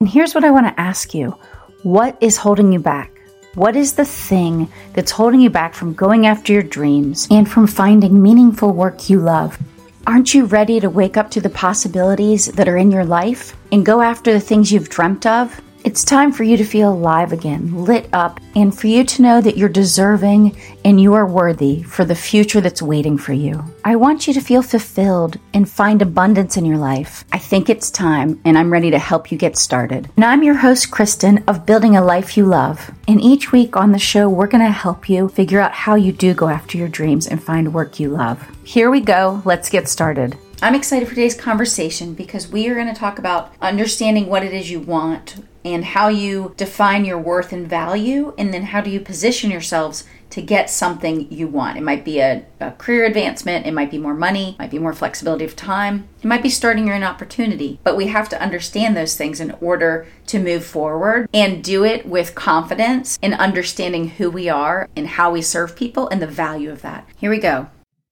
And here's what I want to ask you What is holding you back? What is the thing that's holding you back from going after your dreams and from finding meaningful work you love? Aren't you ready to wake up to the possibilities that are in your life and go after the things you've dreamt of? It's time for you to feel alive again, lit up, and for you to know that you're deserving and you are worthy for the future that's waiting for you. I want you to feel fulfilled and find abundance in your life. I think it's time, and I'm ready to help you get started. Now, I'm your host, Kristen, of Building a Life You Love. And each week on the show, we're going to help you figure out how you do go after your dreams and find work you love. Here we go. Let's get started. I'm excited for today's conversation because we are going to talk about understanding what it is you want and how you define your worth and value, and then how do you position yourselves to get something you want. It might be a, a, career advancement, it might be more money, it might be more flexibility of time, it might be starting your own opportunity. But we have to understand those things in order to move forward and do it with confidence in understanding who we are and how we serve people and the value of that. Here we go.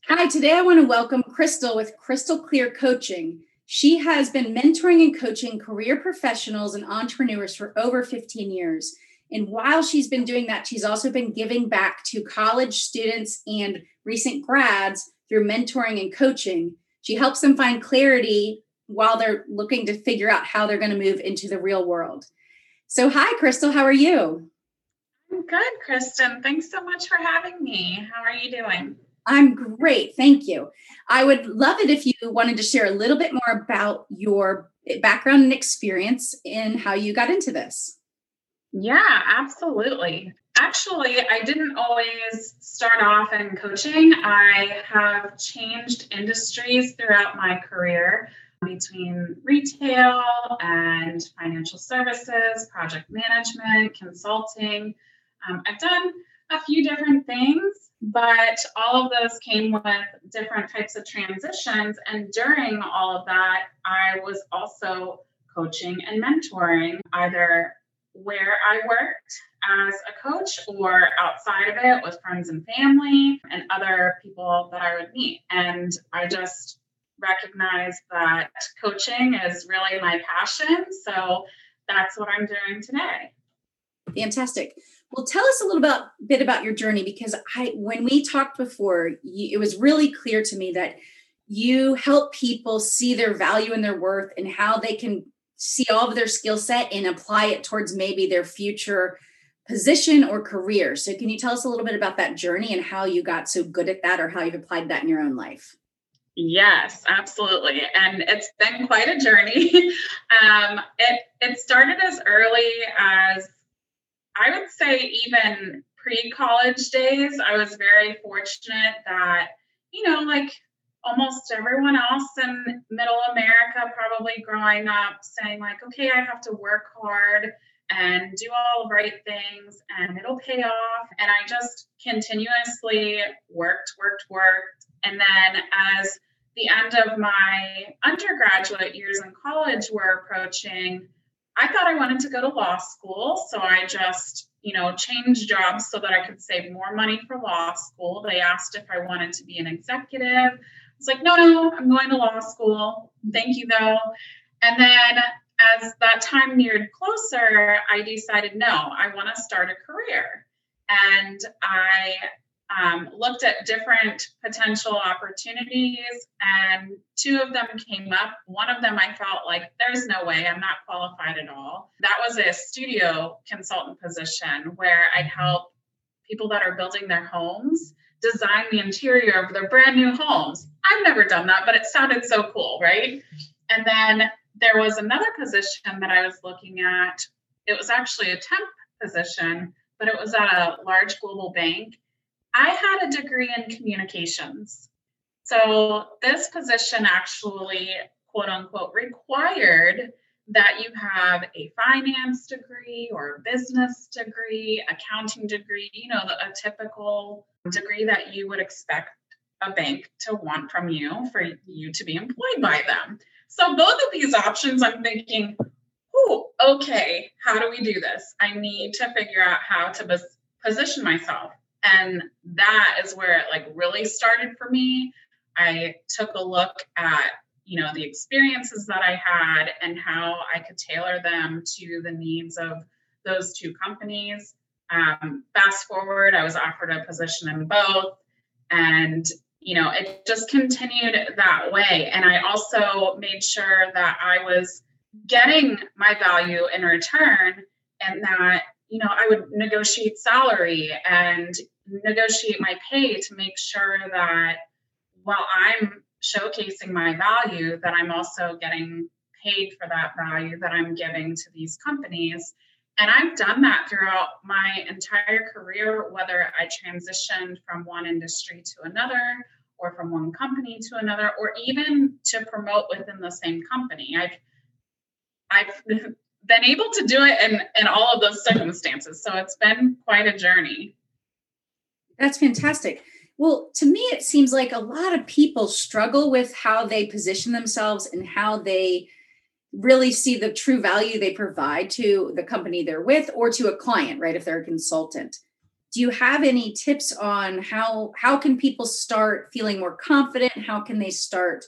Hi, today I want to welcome Crystal with Crystal Clear Coaching. She has been mentoring and coaching career professionals and entrepreneurs for over 15 years. And while she's been doing that, she's also been giving back to college students and recent grads through mentoring and coaching. She helps them find clarity while they're looking to figure out how they're going to move into the real world. So, hi, Crystal, how are you? I'm good, Kristen. Thanks so much for having me. How are you doing? I'm great. Thank you. I would love it if you wanted to share a little bit more about your background and experience in how you got into this. Yeah, absolutely. Actually, I didn't always start off in coaching. I have changed industries throughout my career between retail and financial services, project management, consulting. Um, I've done a few different things but all of those came with different types of transitions. And during all of that, I was also coaching and mentoring either where I worked as a coach or outside of it with friends and family and other people that I would meet. And I just recognized that coaching is really my passion. So that's what I'm doing today. Fantastic. Well, tell us a little bit, bit about your journey because I, when we talked before, you, it was really clear to me that you help people see their value and their worth and how they can see all of their skill set and apply it towards maybe their future position or career. So, can you tell us a little bit about that journey and how you got so good at that or how you've applied that in your own life? Yes, absolutely. And it's been quite a journey. um, it, it started as early as I would say even pre college days, I was very fortunate that, you know, like almost everyone else in middle America, probably growing up, saying, like, okay, I have to work hard and do all the right things and it'll pay off. And I just continuously worked, worked, worked. And then as the end of my undergraduate years in college were approaching, I thought I wanted to go to law school. So I just, you know, changed jobs so that I could save more money for law school. They asked if I wanted to be an executive. I was like, no, no, I'm going to law school. Thank you, though. And then as that time neared closer, I decided, no, I want to start a career. And I um, looked at different potential opportunities, and two of them came up. One of them I felt like there's no way I'm not qualified at all. That was a studio consultant position where I'd help people that are building their homes design the interior of their brand new homes. I've never done that, but it sounded so cool, right? And then there was another position that I was looking at. It was actually a temp position, but it was at a large global bank I had a degree in communications. So this position actually, quote unquote, required that you have a finance degree or a business degree, accounting degree, you know, a typical degree that you would expect a bank to want from you for you to be employed by them. So both of these options, I'm thinking, oh, okay, how do we do this? I need to figure out how to position myself and that is where it like really started for me i took a look at you know the experiences that I had and how I could tailor them to the needs of those two companies. Um, fast forward, I was offered a position in both, and you know it just continued that way. And I also made sure that I was getting my value in return, and that you know I would negotiate salary and negotiate my pay to make sure that while I'm showcasing my value, that I'm also getting paid for that value that I'm giving to these companies. And I've done that throughout my entire career, whether I transitioned from one industry to another, or from one company to another, or even to promote within the same company. I've I've been able to do it in, in all of those circumstances. So it's been quite a journey. That's fantastic. Well, to me, it seems like a lot of people struggle with how they position themselves and how they really see the true value they provide to the company they're with or to a client, right? If they're a consultant. Do you have any tips on how how can people start feeling more confident? How can they start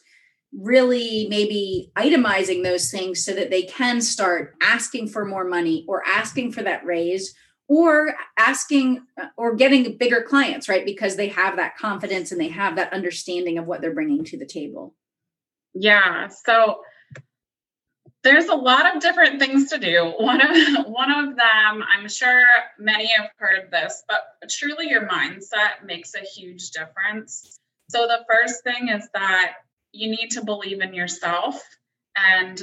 really maybe itemizing those things so that they can start asking for more money or asking for that raise or asking uh, or getting bigger clients, right? Because they have that confidence and they have that understanding of what they're bringing to the table. Yeah. So there's a lot of different things to do. One of one of them, I'm sure many have heard this, but truly your mindset makes a huge difference. So the first thing is that you need to believe in yourself and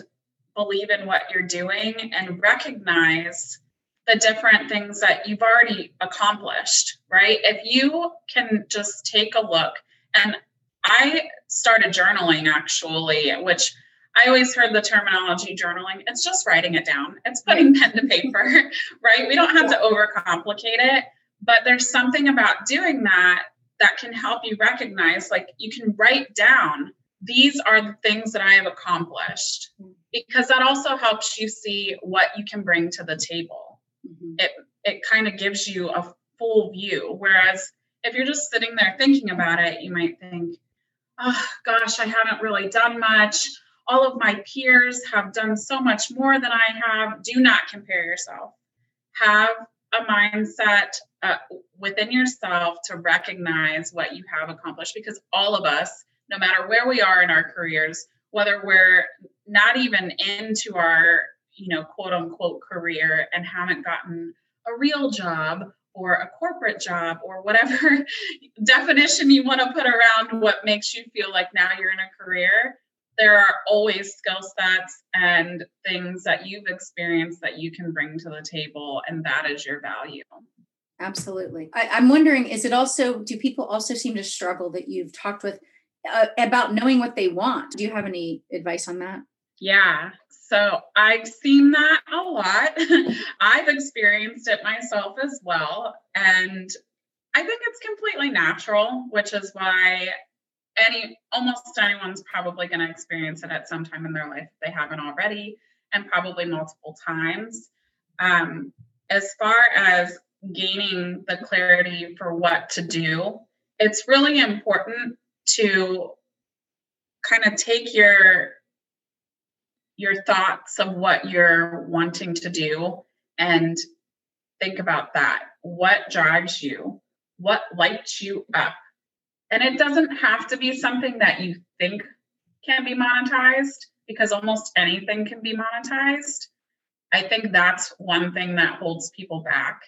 believe in what you're doing and recognize the different things that you've already accomplished, right? If you can just take a look, and I started journaling actually, which I always heard the terminology journaling. It's just writing it down, it's putting pen to paper, right? We don't have to overcomplicate it, but there's something about doing that that can help you recognize like you can write down these are the things that I have accomplished because that also helps you see what you can bring to the table mm-hmm. it it kind of gives you a full view. Whereas if you're just sitting there thinking about it, you might think, oh gosh, I haven't really done much. All of my peers have done so much more than I have. Do not compare yourself. Have a mindset uh, within yourself to recognize what you have accomplished because all of us, no matter where we are in our careers, whether we're not even into our you know, quote unquote career and haven't gotten a real job or a corporate job or whatever definition you want to put around what makes you feel like now you're in a career, there are always skill sets and things that you've experienced that you can bring to the table, and that is your value. Absolutely. I, am wondering, is it also, do people also seem to struggle that you've talked with uh, about knowing what they want? Do you have any advice on that? Yeah. So I've seen that a lot. I've experienced it myself as well. And I think it's completely natural, which is why any almost anyone's probably going to experience it at some time in their life if they haven't already, and probably multiple times. Um, as far as gaining the clarity for what to do, it's really important to kind of take your your thoughts of what you're wanting to do and think about that. What drives you? What lights you up? And it doesn't have to be something that you think can be monetized because almost anything can be monetized. I think that's one thing that holds people back.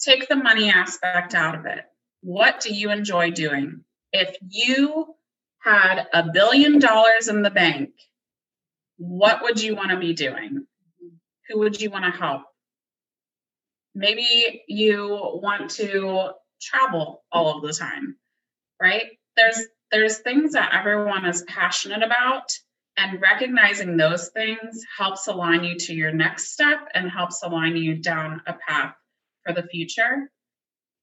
Take the money aspect out of it. What do you enjoy doing? If you had a billion dollars in the bank what would you want to be doing? Who would you want to help? Maybe you want to travel all of the time, right? There's there's things that everyone is passionate about and recognizing those things helps align you to your next step and helps align you down a path for the future.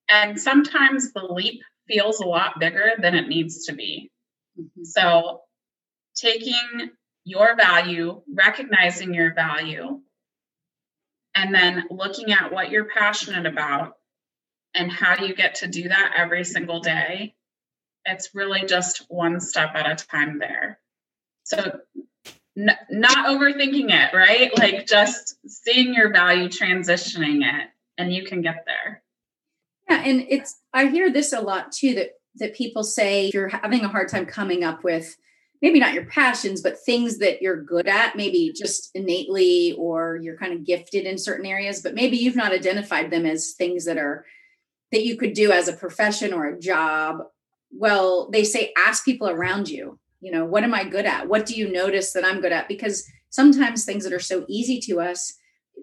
And sometimes the leap feels a lot bigger than it needs to be. Mm-hmm. So, taking your value, recognizing your value, and then looking at what you're passionate about and how you get to do that every single day. It's really just one step at a time there. So n- not overthinking it, right? Like just seeing your value, transitioning it, and you can get there. Yeah, and it's I hear this a lot too that that people say you're having a hard time coming up with maybe not your passions, but things that you're good at, maybe just innately, or you're kind of gifted in certain areas, but maybe you've not identified them as things that are that you could do as a profession or a job. Well, they say ask people around you, you know, what am I good at? What do you notice that I'm good at? Because sometimes things that are so easy to us,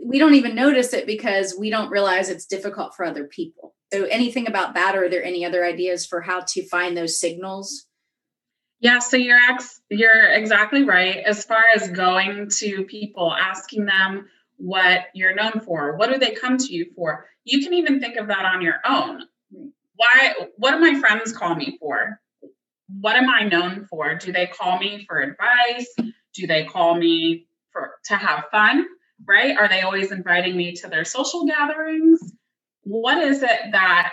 we don't even notice it because we don't realize it's difficult for other people. So, anything about that, or are there any other ideas for how to find those signals? Yeah, so you're ex- you're exactly right. As far as going to people, asking them what you're known for, what do they come to you for? You can even think of that on your own. Why? What do my friends call me for? What am I known for? Do they call me for advice? Do they call me for to have fun? Right? Are they always inviting me to their social gatherings? What is it that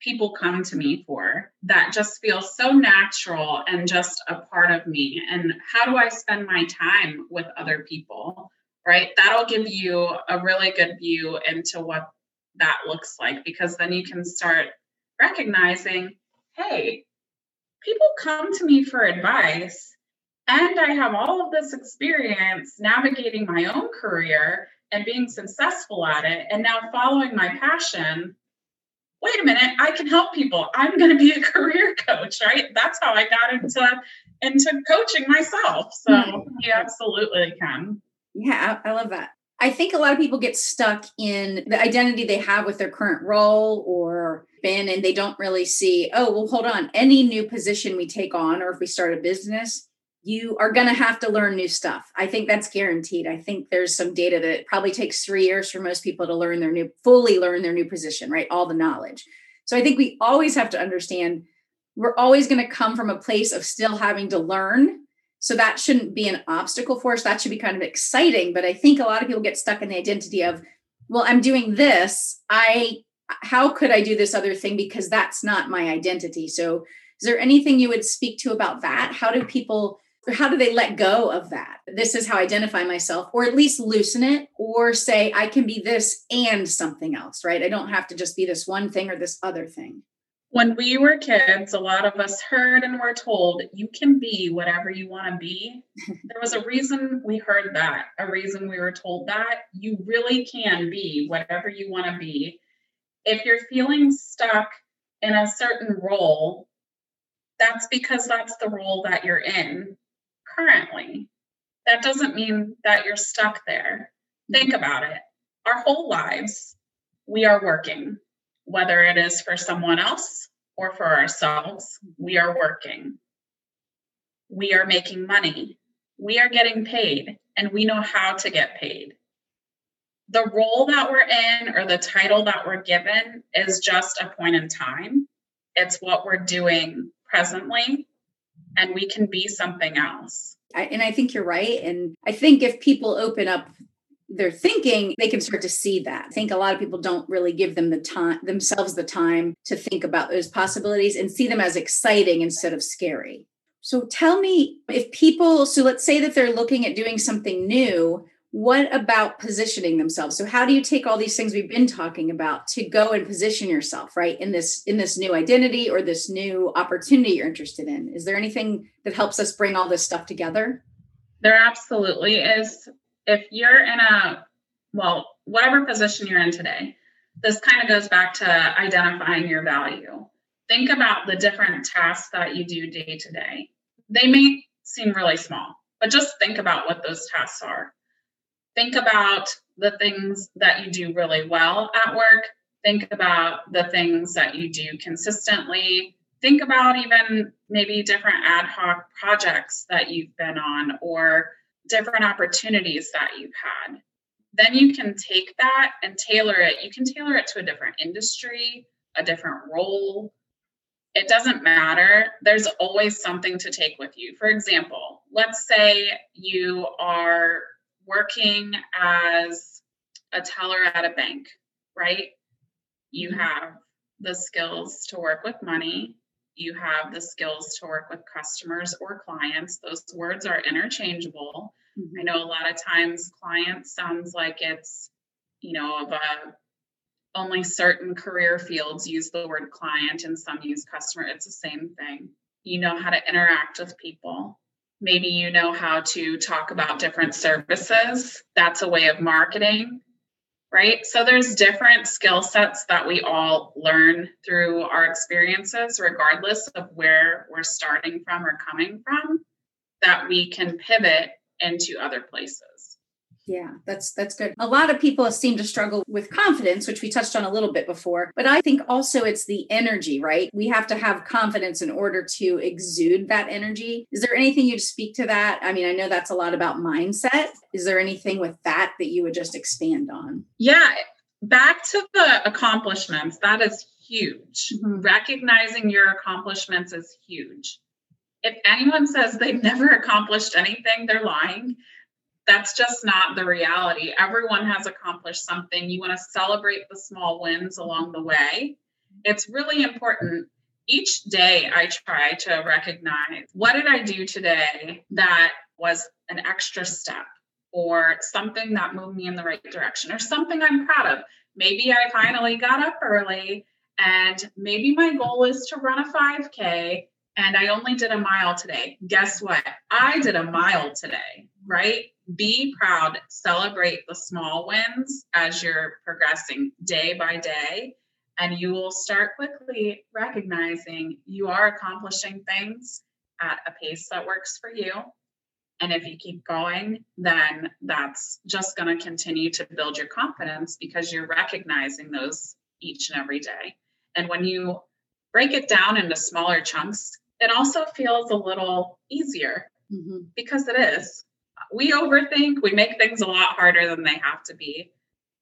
people come to me for that just feels so natural and just a part of me. And how do i spend my time with other people right? That'll give you a really good view into what that looks like because then you can start recognizing hey people come to me for advice and i have all of this experience navigating my own career and being successful at it and now following my passion wait a minute, I can help people. I'm going to be a career coach, right? That's how I got into into coaching myself. So mm-hmm. you absolutely can. Yeah, I love that. I think a lot of people get stuck in the identity they have with their current role or been, and they don't really see, oh, well, hold on. Any new position we take on, or if we start a business, you are going to have to learn new stuff. I think that's guaranteed. I think there's some data that it probably takes three years for most people to learn their new, fully learn their new position, right? All the knowledge. So I think we always have to understand we're always going to come from a place of still having to learn. So that shouldn't be an obstacle for us. That should be kind of exciting. But I think a lot of people get stuck in the identity of, well, I'm doing this. I, how could I do this other thing? Because that's not my identity. So is there anything you would speak to about that? How do people, how do they let go of that? This is how I identify myself, or at least loosen it, or say, I can be this and something else, right? I don't have to just be this one thing or this other thing. When we were kids, a lot of us heard and were told, you can be whatever you want to be. there was a reason we heard that, a reason we were told that. You really can be whatever you want to be. If you're feeling stuck in a certain role, that's because that's the role that you're in currently. That doesn't mean that you're stuck there. Think mm-hmm. about it. Our whole lives, we are working, whether it is for someone else or for ourselves, we are working. We are making money. We are getting paid, and we know how to get paid. The role that we're in or the title that we're given is just a point in time. It's what we're doing presently and we can be something else. I, and I think you're right. And I think if people open up their thinking, they can start to see that. I think a lot of people don't really give them the time themselves the time to think about those possibilities and see them as exciting instead of scary. So tell me if people, so let's say that they're looking at doing something new, what about positioning themselves? So how do you take all these things we've been talking about to go and position yourself right in this in this new identity or this new opportunity you're interested in? Is there anything that helps us bring all this stuff together? There absolutely is. If you're in a well whatever position you're in today this kind of goes back to identifying your value. Think about the different tasks that you do day to day. They may seem really small but just think about what those tasks are think about the things that you do really well at work. Think about the things that you do consistently. Think about even maybe different ad hoc projects that you've been on or different opportunities that you've had. Then you can take that and tailor it. You can tailor it to a different industry, a different role. It doesn't matter. There's always something to take with you. For example, let's say you are working as a teller at a bank, right? You mm-hmm. have the skills to work with money you have the skills to work with customers or clients. Those words are interchangeable. Mm-hmm. I know a lot of times client sounds like it's, you know, of a only certain career fields use the word client and some use customer. It's the same thing. You know how to interact with people. Maybe you know how to talk about different services. That's a way of marketing right? So there's different skill sets that we all learn through our experiences, regardless of where we're starting from or coming from, that we can pivot into other places. Yeah, that's that's good. A lot of people seem to struggle with confidence, which we touched on a little bit before, but I think also it's the energy, right? We have to have confidence in order to exude that energy. Is there anything you'd speak to that? I mean, I know that's a lot about mindset. Is there anything with that that you would just expand on? Yeah, back to the accomplishments. That is huge. Mm-hmm. Recognizing your accomplishments is huge. If anyone says they've never accomplished anything, they're lying that's just not the reality. Everyone has accomplished something. You want to celebrate the small wins along the way. It's really important. Each day, I try to recognize what did I do today that was an extra step or something that moved me in the right direction or something I'm proud of. Maybe I finally got up early and maybe my goal is to run a 5K and I only did a mile today. Guess what? I did a mile today, right? Be proud, celebrate the small wins as you're progressing day by day. And you will start quickly recognizing you are accomplishing things at a pace that works for you. And if you keep going, then that's just going to continue to build your confidence because you're recognizing those each and every day. And when you break it down into smaller chunks, it also feels a little easier mm-hmm. because it is we overthink, we make things a lot harder than they have to be.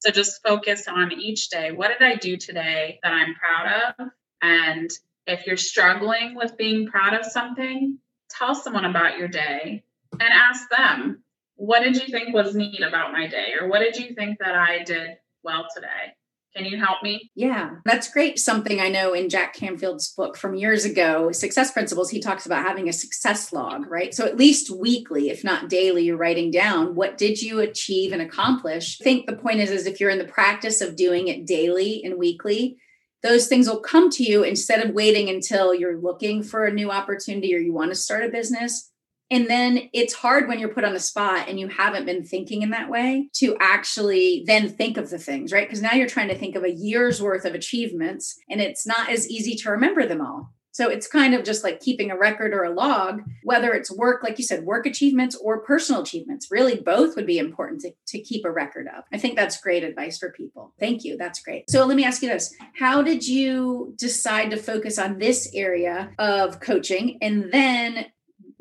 So just focus on each day. What did I do today that I'm proud of? And if you're struggling with being proud of something, tell someone about your day and ask them, what did you think was neat about my day? Or what did you think that I did well today? Can you help me? Yeah, that's great. Something I know in Jack Canfield's book from years ago, Success Principles, he talks about having a success log, right? So at least weekly, if not daily, you're writing down what did you achieve and accomplish. I think the point is, is if you're in the practice of doing it daily and weekly, those things will come to you instead of waiting until you're looking for a new opportunity or you want to start a business and then it's hard when you're put on the spot and you haven't been thinking in that way to actually then think of the things, right? Because now you're trying to think of a year's worth of achievements and it's not as easy to remember them all. So it's kind of just like keeping a record or a log, whether it's work, like you said, work achievements or personal achievements. Really, both would be important to, to keep a record of. I think that's great advice for people. Thank you. That's great. So let me ask you this How did you decide to focus on this area of coaching? And then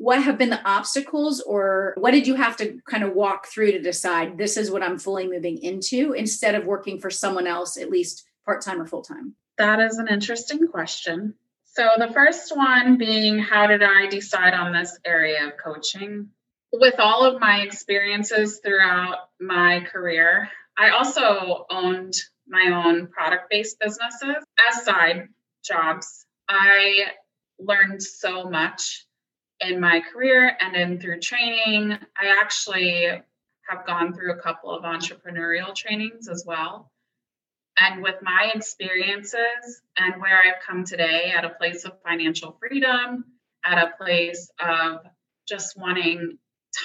what have been the obstacles or what did you have to kind of walk through to decide this is what I'm fully moving into instead of working for someone else, at least part time or full time? That is an interesting question. So, the first one being, how did I decide on this area of coaching? With all of my experiences throughout my career, I also owned my own product based businesses as side jobs. I learned so much in my career and then through training. I actually have gone through a couple of entrepreneurial trainings as well. And with my experiences and where I've come today at a place of financial freedom, at a place of just wanting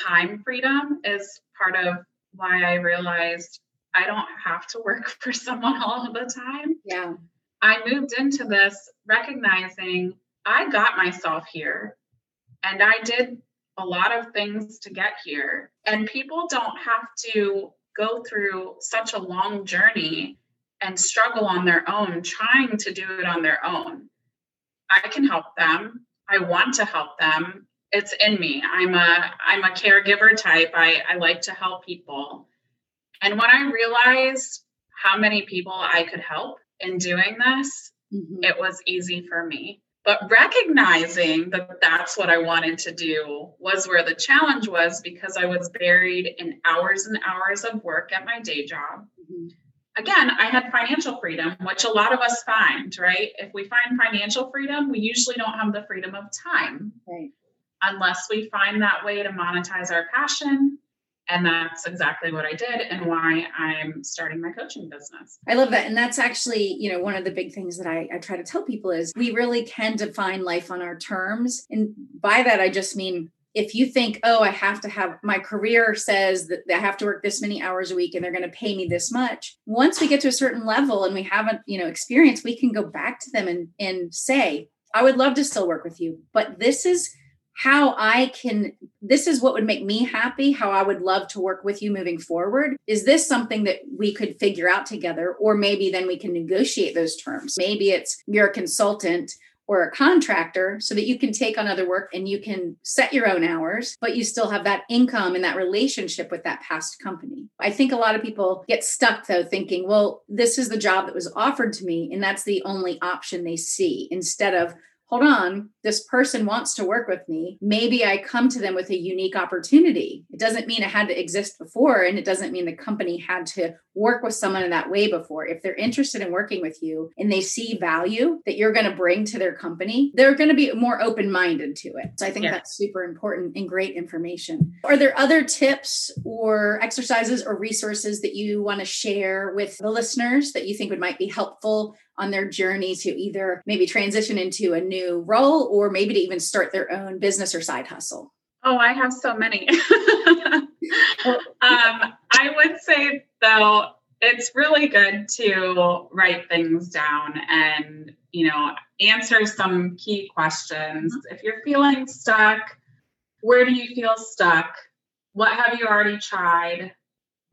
time freedom, is part of why I realized I don't have to work for someone all the time. Yeah. I moved into this recognizing I got myself here and I did a lot of things to get here. And people don't have to go through such a long journey and struggle on their own, trying to do it on their own. I can help them. I want to help them. It's in me. I'm a I'm a caregiver type. I, I like to help people. And when I realized how many people I could help in doing this, mm-hmm. it was easy for me. But recognizing that that's what I wanted to do was where the challenge was because I was buried in hours and hours of work at my day job. Mm-hmm. again, I had financial freedom, which a lot of us find, right? If we find financial freedom, we usually don't have the freedom of time. Right. Unless we find that way to monetize our passion. And that's exactly what I did and why I'm starting my coaching business. I love that. And that's actually, you know, one of the big things that I, I try to tell people is we really can define life on our terms. And by that, I just mean if you think, oh, I have to have my career says that I have to work this many hours a week and they're going to pay me this much. Once we get to a certain level and we haven't, you know, experience, we can go back to them and and say, I would love to still work with you, but this is how I can, this is what would make me happy, how I would love to work with you moving forward. Is this something that we could figure out together? Or maybe then we can negotiate those terms. Maybe it's you're a consultant or a contractor so that you can take on other work and you can set your own hours, but you still have that income and that relationship with that past company. I think a lot of people get stuck though, thinking, well, this is the job that was offered to me, and that's the only option they see instead of, hold on, this person wants to work with me. Maybe I come to them with a unique opportunity. It doesn't mean it had to exist before, and it doesn't mean the company had to work with someone in that way before. If they're interested in working with you and they see value that you're going to bring to their company, they're going to be more open minded to it. So I think yeah. that's super important and great information. Are there other tips or exercises or resources that you want to share with the listeners that you think would might be helpful on their journey to either maybe transition into a new role or maybe to even start their own business or side hustle? Oh, I have so many. um, I would say, though, it's really good to write things down and, you know, answer some key questions. Mm-hmm. If you're feeling stuck, where do you feel stuck? What have you already tried?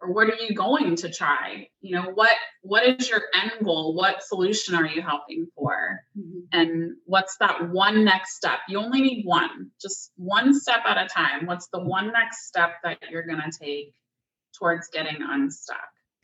or what are you going to try you know what what is your end goal what solution are you helping for mm-hmm. and what's that one next step you only need one just one step at a time what's the one next step that you're going to take towards getting unstuck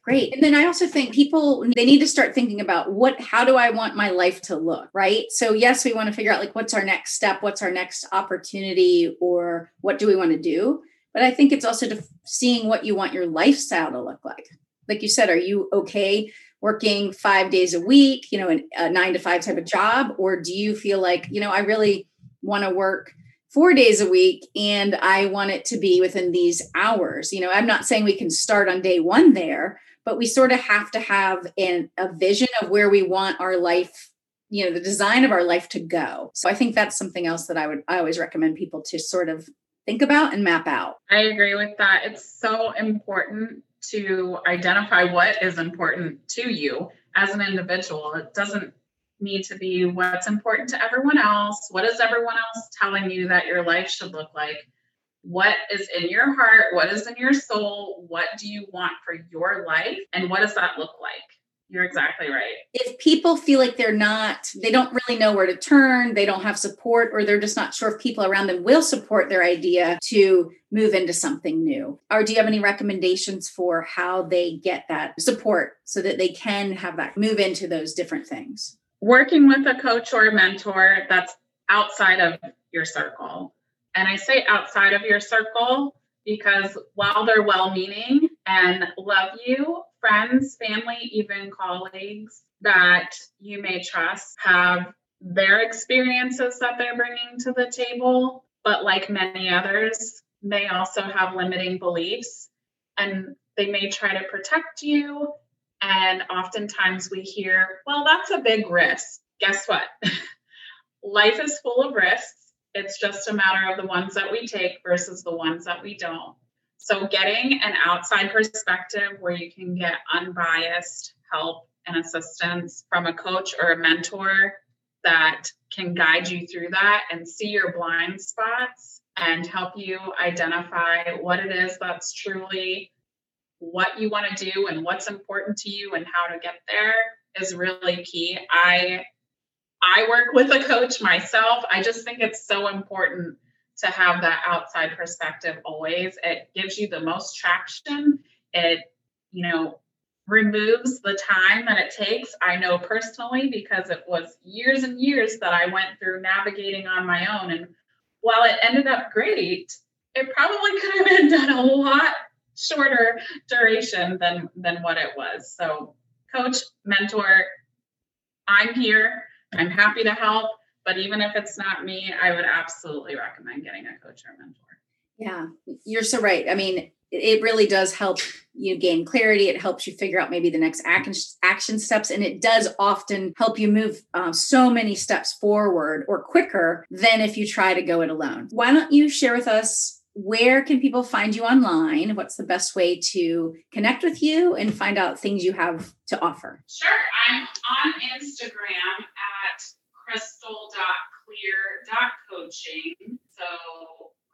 Great. And then I also think people they need to start thinking about what how do I want my life to look, right? So yes, we want to figure out like what's our next step, what's our next opportunity or what do we want to do? But I think it's also to seeing what you want your lifestyle to look like. Like you said, are you okay working five days a week, you know, a nine to five type of job? Or do you feel like, you know, I really want to work four days a week and I want it to be within these hours? You know, I'm not saying we can start on day one there, but we sort of have to have an, a vision of where we want our life you know the design of our life to go so i think that's something else that i would i always recommend people to sort of think about and map out. I agree with that. It's so important to identify what is important to you as an individual. It doesn't need to be what's important to everyone else. What is everyone else telling you that your life should look like? What is in your heart? What is in your soul? What do you want for your life? And what does that look like? You're exactly right. If people feel like they're not, they don't really know where to turn, they don't have support, or they're just not sure if people around them will support their idea to move into something new. Or do you have any recommendations for how they get that support so that they can have that move into those different things? Working with a coach or a mentor that's outside of your circle. And I say outside of your circle because while they're well meaning and love you, friends, family, even colleagues that you may trust have their experiences that they're bringing to the table, but like many others, may also have limiting beliefs and they may try to protect you. And oftentimes we hear, well, that's a big risk. Guess what? Life is full of risks. It's just a matter of the ones that we take versus the ones that we don't. So, getting an outside perspective where you can get unbiased help and assistance from a coach or a mentor that can guide you through that and see your blind spots and help you identify what it is that's truly what you want to do and what's important to you and how to get there is really key. I I work with a coach myself. I just think it's so important to have that outside perspective always. It gives you the most traction. It, you know, removes the time that it takes. I know personally because it was years and years that I went through navigating on my own. And while it ended up great, it probably could have been done a lot shorter duration than than what it was. So coach, mentor, I'm here. I'm happy to help. But even if it's not me, I would absolutely recommend getting a coach or mentor. Yeah, you're so right. I mean, it really does help you gain clarity. It helps you figure out maybe the next action steps, and it does often help you move um, so many steps forward or quicker than if you try to go it alone. Why don't you share with us where can people find you online? What's the best way to connect with you and find out things you have to offer? Sure. I'm on Instagram at crystal.clear.coaching. So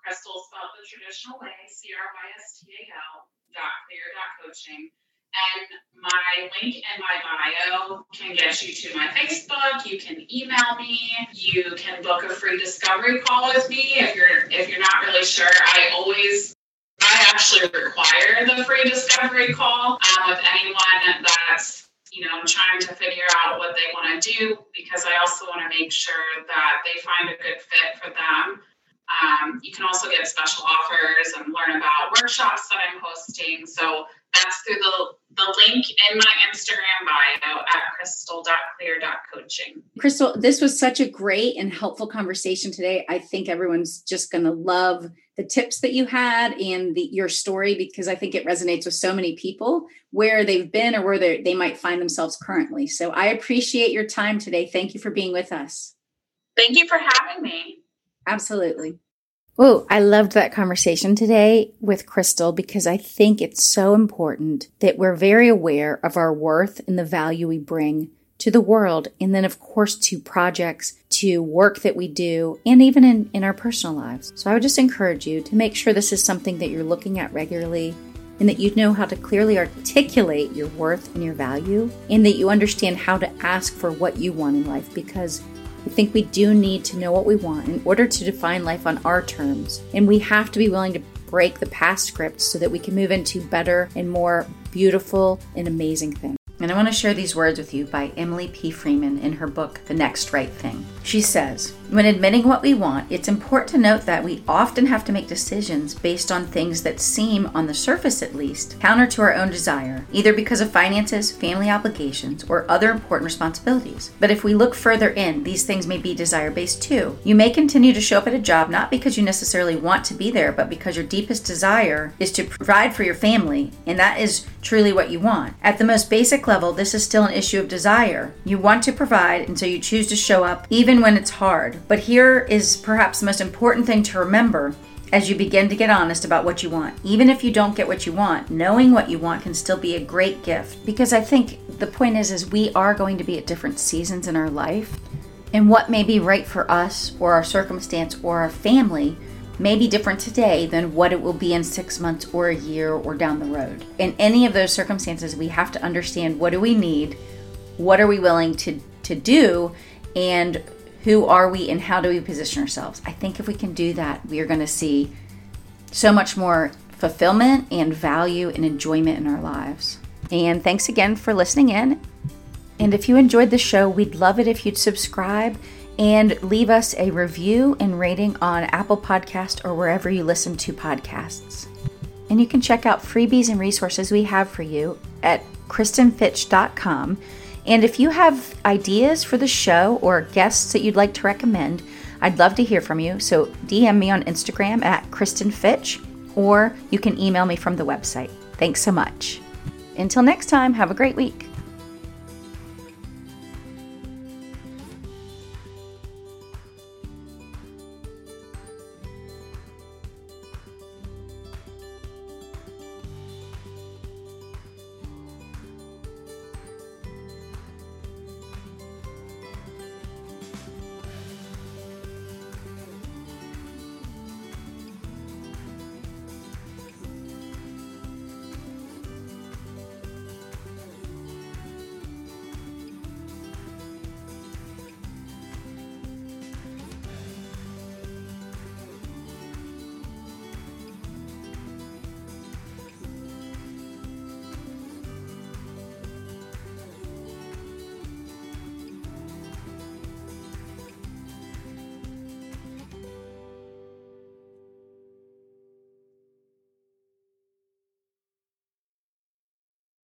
crystal spelled the traditional way, C-R-Y-S-T-A-L dot clear dot coaching. And my link in my bio can get you to my Facebook. You can email me. You can book a free discovery call with me if you're if you're not really sure. I always I actually require the free discovery call um, with anyone that's you know trying to figure out what they want to do because I also want to make sure that they find a good fit for them. Um, you can also get special offers and learn about workshops that I'm hosting. So that's through the, the link in my Instagram bio at crystal.clear.coaching. Crystal, this was such a great and helpful conversation today. I think everyone's just going to love the tips that you had and the, your story because I think it resonates with so many people where they've been or where they might find themselves currently. So I appreciate your time today. Thank you for being with us. Thank you for having me. Absolutely. Oh, I loved that conversation today with Crystal because I think it's so important that we're very aware of our worth and the value we bring to the world. And then, of course, to projects, to work that we do, and even in, in our personal lives. So I would just encourage you to make sure this is something that you're looking at regularly and that you know how to clearly articulate your worth and your value, and that you understand how to ask for what you want in life because I think we do need to know what we want in order to define life on our terms. And we have to be willing to break the past script so that we can move into better and more beautiful and amazing things. And I want to share these words with you by Emily P. Freeman in her book, The Next Right Thing. She says, When admitting what we want, it's important to note that we often have to make decisions based on things that seem, on the surface at least, counter to our own desire, either because of finances, family obligations, or other important responsibilities. But if we look further in, these things may be desire based too. You may continue to show up at a job not because you necessarily want to be there, but because your deepest desire is to provide for your family, and that is truly what you want. At the most basic level, this is still an issue of desire. You want to provide, and so you choose to show up even when it's hard. But here is perhaps the most important thing to remember as you begin to get honest about what you want. Even if you don't get what you want, knowing what you want can still be a great gift. Because I think the point is is we are going to be at different seasons in our life. And what may be right for us or our circumstance or our family may be different today than what it will be in six months or a year or down the road. In any of those circumstances, we have to understand what do we need, what are we willing to, to do, and who are we and how do we position ourselves. I think if we can do that, we are going to see so much more fulfillment and value and enjoyment in our lives. And thanks again for listening in. And if you enjoyed the show, we'd love it if you'd subscribe and leave us a review and rating on Apple Podcast or wherever you listen to podcasts. And you can check out freebies and resources we have for you at kristenfitch.com. And if you have ideas for the show or guests that you'd like to recommend, I'd love to hear from you. So DM me on Instagram at Kristen Fitch, or you can email me from the website. Thanks so much. Until next time, have a great week.